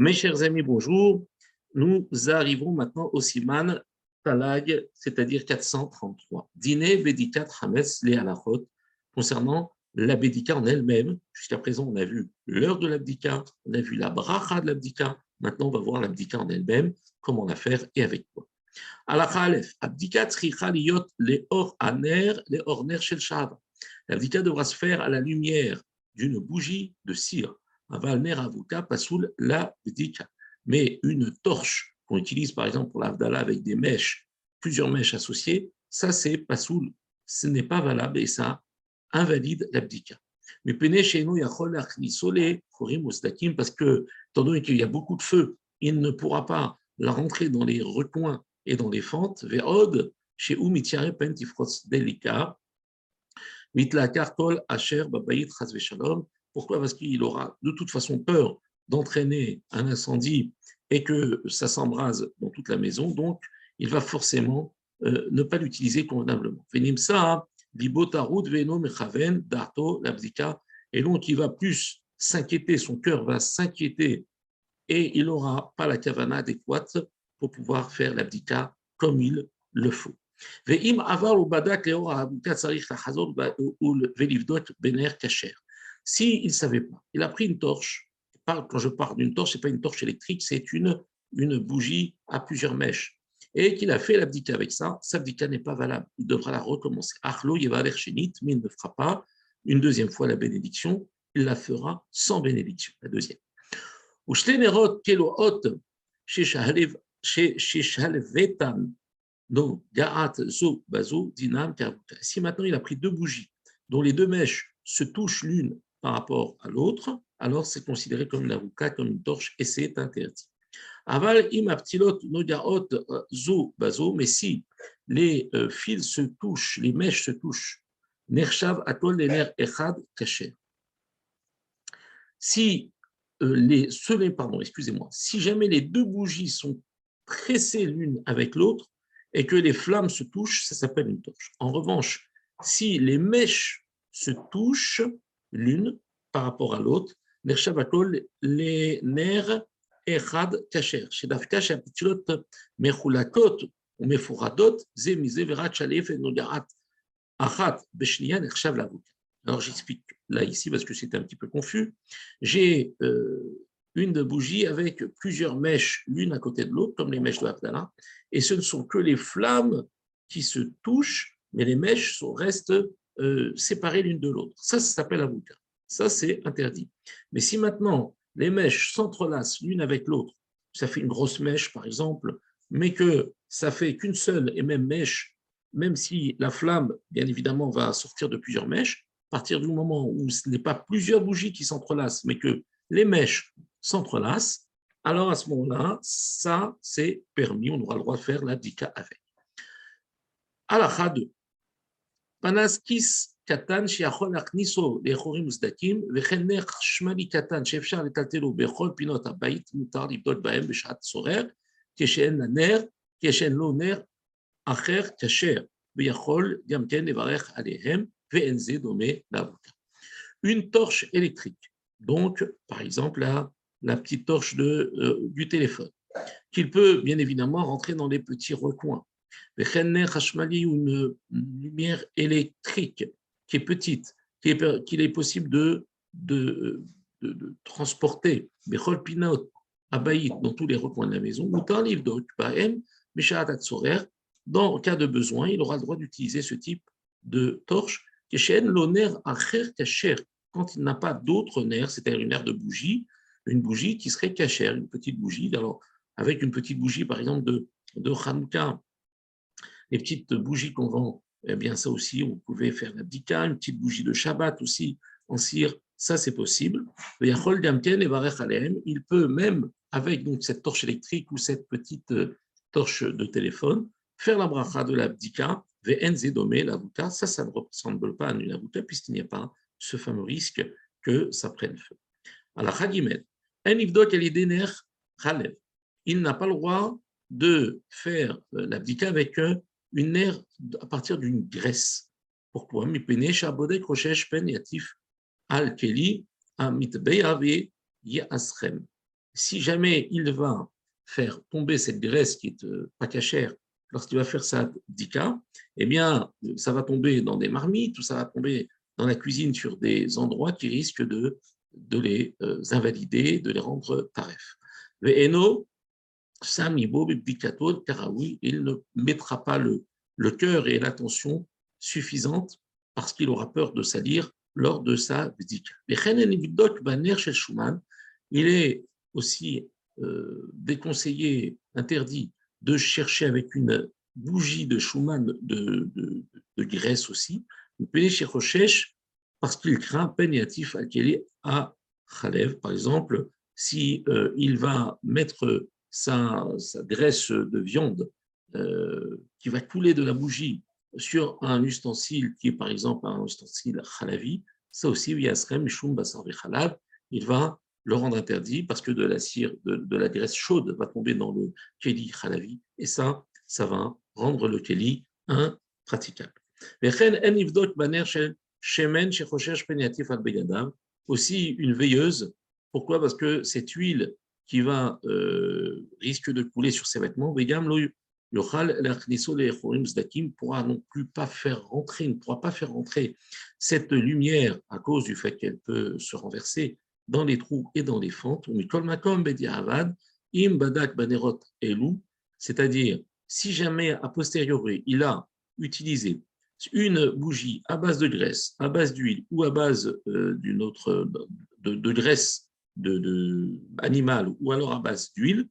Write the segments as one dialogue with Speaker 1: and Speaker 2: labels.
Speaker 1: Mes chers amis, bonjour. Nous arrivons maintenant au Siman Talag, c'est-à-dire 433. Dîner Bédikat Hametz les Alachot, concernant la Bédika en elle-même. Jusqu'à présent, on a vu l'heure de l'abdika, on a vu la bracha de l'abdika. Maintenant, on va voir l'abdika en elle-même, comment la faire et avec quoi. Alakha Aleph, abdika aner, le or ner shel L'abdika devra se faire à la lumière d'une bougie de cire. Aval ner avuka pasoul la bdika. Mais une torche qu'on utilise par exemple pour l'avdala avec des mèches, plusieurs mèches associées, ça c'est pasoul, ce n'est pas valable et ça invalide l'abdika. Mais pene chez nous, parce que, étant donné qu'il y a beaucoup de feu, il ne pourra pas la rentrer dans les recoins et dans les fentes. Ve'od, chez Umitiare Pentifros Delika, Mitlakar Kol Asher Babayit Shalom. Pourquoi? Parce qu'il aura de toute façon peur d'entraîner un incendie et que ça s'embrase dans toute la maison, donc il va forcément euh, ne pas l'utiliser convenablement. Et donc il va plus s'inquiéter, son cœur va s'inquiéter et il n'aura pas la kavana adéquate pour pouvoir faire l'abdika comme il le faut. S'il ne savait pas, il a pris une torche. Quand je parle d'une torche, ce n'est pas une torche électrique, c'est une, une bougie à plusieurs mèches et qu'il a fait l'abdika avec ça, sa n'est pas valable. Il devra la recommencer. Achlo Shenit, mais il ne fera pas une deuxième fois la bénédiction, il la fera sans bénédiction, la deuxième. Si maintenant il a pris deux bougies dont les deux mèches se touchent l'une par rapport à l'autre, alors c'est considéré comme une avouka, comme une torche, et c'est interdit. Aval im euh, zo bazo, mais si les euh, fils se touchent, les mèches se touchent, nershav atol ner echad kacher. Si euh, les, pardon, excusez-moi, si jamais les deux bougies sont pressées l'une avec l'autre et que les flammes se touchent, ça s'appelle une torche. En revanche, si les mèches se touchent l'une par rapport à l'autre. Nershavakol, les nerfs Echad Kacher. Chez Dafka, chez Apitiot, Mechulakot, ou Mefuradot, Zemize, Verat, Chalef, et Nogarat, Achat, Beshnia, Nershav, Lavouk. Alors j'explique là, ici, parce que c'était un petit peu confus. J'ai euh, une bougie avec plusieurs mèches l'une à côté de l'autre, comme les mèches de Abdallah, et ce ne sont que les flammes qui se touchent, mais les mèches sont, restent euh, séparées l'une de l'autre. Ça, ça s'appelle avouka. Ça, c'est interdit. Mais si maintenant les mèches s'entrelacent l'une avec l'autre, ça fait une grosse mèche par exemple, mais que ça fait qu'une seule et même mèche, même si la flamme, bien évidemment, va sortir de plusieurs mèches, à partir du moment où ce n'est pas plusieurs bougies qui s'entrelacent, mais que les mèches s'entrelacent, alors à ce moment-là, ça c'est permis, on aura le droit de faire la dika avec. Alakha 2. Panaskis קטן שיכול להכניסו לחורים מוסדקים, וכן נר חשמלי קטן שאפשר לטלטלו בכל פינות הבית, מותר לבדות בהם בשעת צורר, כשאין לנר, כשאין לו נר אחר כשר, ויכול גם כן לברך עליהם, ואין זה דומה לאבוקה. Une torche électrique, donc par exemple la, la petite torche de, euh, du téléphone, qu'il peut bien évidemment rentrer dans les petits recoins. une lumière électrique qui est petite, qu'il est, possible de, de, de, de transporter, dans tous les recoins de la maison, ou un livre dans le cas de besoin, il aura le droit d'utiliser ce type de torche, quand il n'a pas d'autre nerf, c'est-à-dire une nerf de bougie, une bougie qui serait cachère, une petite bougie. Alors, avec une petite bougie, par exemple, de, de les petites bougies qu'on vend eh bien ça aussi, vous pouvez faire l'abdika, une petite bougie de Shabbat aussi en cire, ça c'est possible. Il peut même, avec donc cette torche électrique ou cette petite euh, torche de téléphone, faire la bracha de l'abdika, l'avouka, ça, ça ne ressemble pas à une avouka puisqu'il n'y a pas ce fameux risque que ça prenne feu. Alors, il n'a pas le droit de faire euh, l'abdika avec une nerf à partir d'une graisse. Pourquoi si jamais il va faire tomber cette graisse qui est euh, pas cachère, lorsqu'il va faire sa dika, eh bien, ça va tomber dans des marmites ou ça va tomber dans la cuisine sur des endroits qui risquent de, de les euh, invalider, de les rendre taref. Car oui, il ne mettra pas le, cœur et l'attention suffisante parce qu'il aura peur de salir lors de sa bdika. Il est aussi euh, déconseillé, interdit de chercher avec une bougie de Schumann de, de, de graisse aussi, parce qu'il craint pénéatif à Khalev. Par exemple, si euh, il va mettre sa, graisse de viande euh, qui va couler de la bougie sur un ustensile qui est par exemple un ustensile khalavi, ça aussi, il va le rendre interdit parce que de la cire, de, la graisse chaude va tomber dans le keli khalavi et ça, ça va rendre le keli impraticable. Aussi une veilleuse. Pourquoi? Parce que cette huile qui va euh, risque de couler sur ses vêtements, ne pourra non plus pas faire rentrer, ne pourra pas faire rentrer cette lumière à cause du fait qu'elle peut se renverser dans les trous et dans les fentes. C'est-à-dire, si jamais a posteriori il a utilisé une bougie à base de graisse, à base d'huile ou à base euh, d'une autre de, graisse de, de animale ou alors à base d'huile,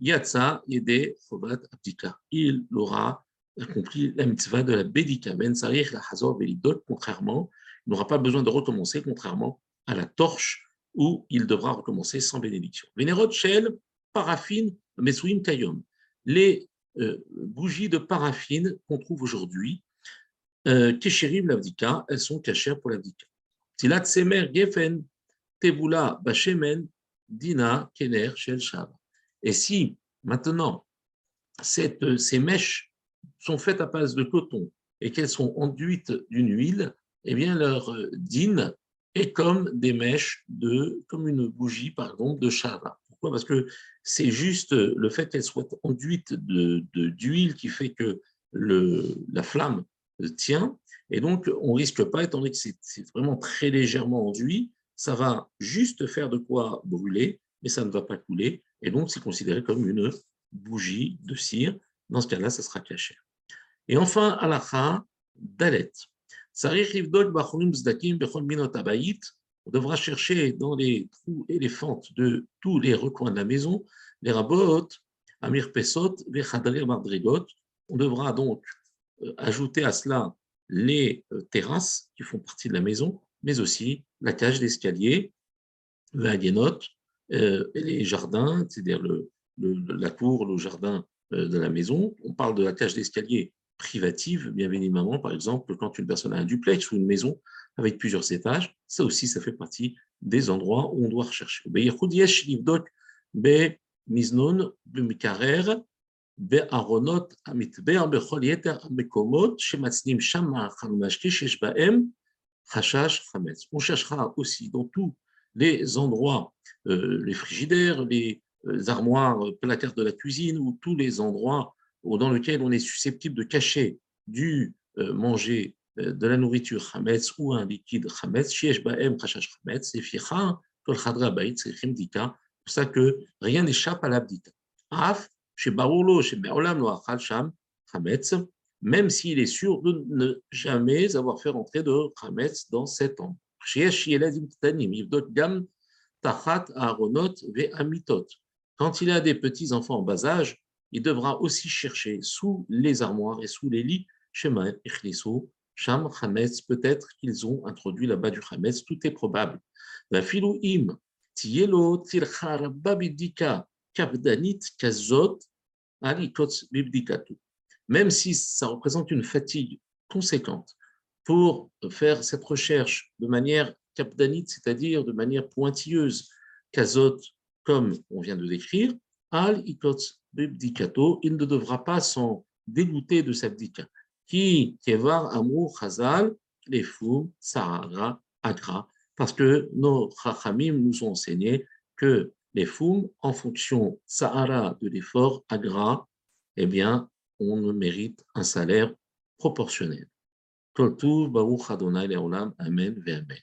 Speaker 1: Yatsa Yede Chobat Abdika. Il aura accompli la mitzvah de la Bédika. Ben Sarich la Hazor Belidot, contrairement, il n'aura pas besoin de recommencer, contrairement à la torche où il devra recommencer sans bénédiction. Vénérot Shell, paraffine, Mesouim Kayom. Les euh, bougies de paraffine qu'on trouve aujourd'hui, euh, Kesherim l'Avdika, elles sont cachères pour l'Avdika. Tilat Semer Gefen, Bashemen, Dina Kener Shel. Et si maintenant cette, ces mèches sont faites à base de coton et qu'elles sont enduites d'une huile, eh bien leur euh, dîne est comme des mèches de, comme une bougie par exemple de chava. Pourquoi? Parce que c'est juste le fait qu'elles soient enduites d'huile qui fait que la flamme tient. Et donc, on risque pas, étant donné que c'est vraiment très légèrement enduit, ça va juste faire de quoi brûler, mais ça ne va pas couler. Et donc, c'est considéré comme une bougie de cire. Dans ce cas-là, ça sera caché. Et enfin, alacha dalet. On devra chercher dans les trous et les fentes de tous les recoins de la maison, les rabot, amir pesot, les. On devra donc euh, ajouter à cela les euh, terrasses qui font partie de la maison, mais aussi la cage d'escalier, la guénote, euh, les jardins, c'est-à-dire la cour, le jardin euh, de la maison. On parle de la cage d'escalier privative, bien évidemment, par exemple, quand une personne a un duplex ou une maison avec plusieurs étages, ça aussi, ça fait partie des endroits où on doit rechercher. On cherchera aussi dans tous les endroits euh, les frigidaires, les euh, armoires, euh, placards de la cuisine ou tous les endroits dans lesquels on est susceptible de cacher du manger de la nourriture chametz ou un liquide ba'it c'est pour ça que rien n'échappe à l'abdita. Af, chez Baroulo, chez sham même s'il est sûr de ne jamais avoir fait rentrer de chametz dans cet gam quand il a des petits-enfants en bas âge, il devra aussi chercher sous les armoires et sous les lits, Shema Echliso, Sham Hametz, peut-être qu'ils ont introduit là-bas du Hametz, tout est probable. La im, Tielo, Tirchar, Babidika, Kabdanit, Kazot, Alikot, Bibdikatu. Même si ça représente une fatigue conséquente pour faire cette recherche de manière capdanite, c'est-à-dire de manière pointilleuse, kazot, comme on vient de décrire, al ikot bibdikato, il ne devra pas s'en dégoûter de sa bdika. Qui kevar amour chazal, les sahara, agra, parce que nos chachamim nous ont enseigné que les foum, en fonction Sahara de l'effort, Agra, eh bien, on mérite un salaire proportionnel. Amen, Amen.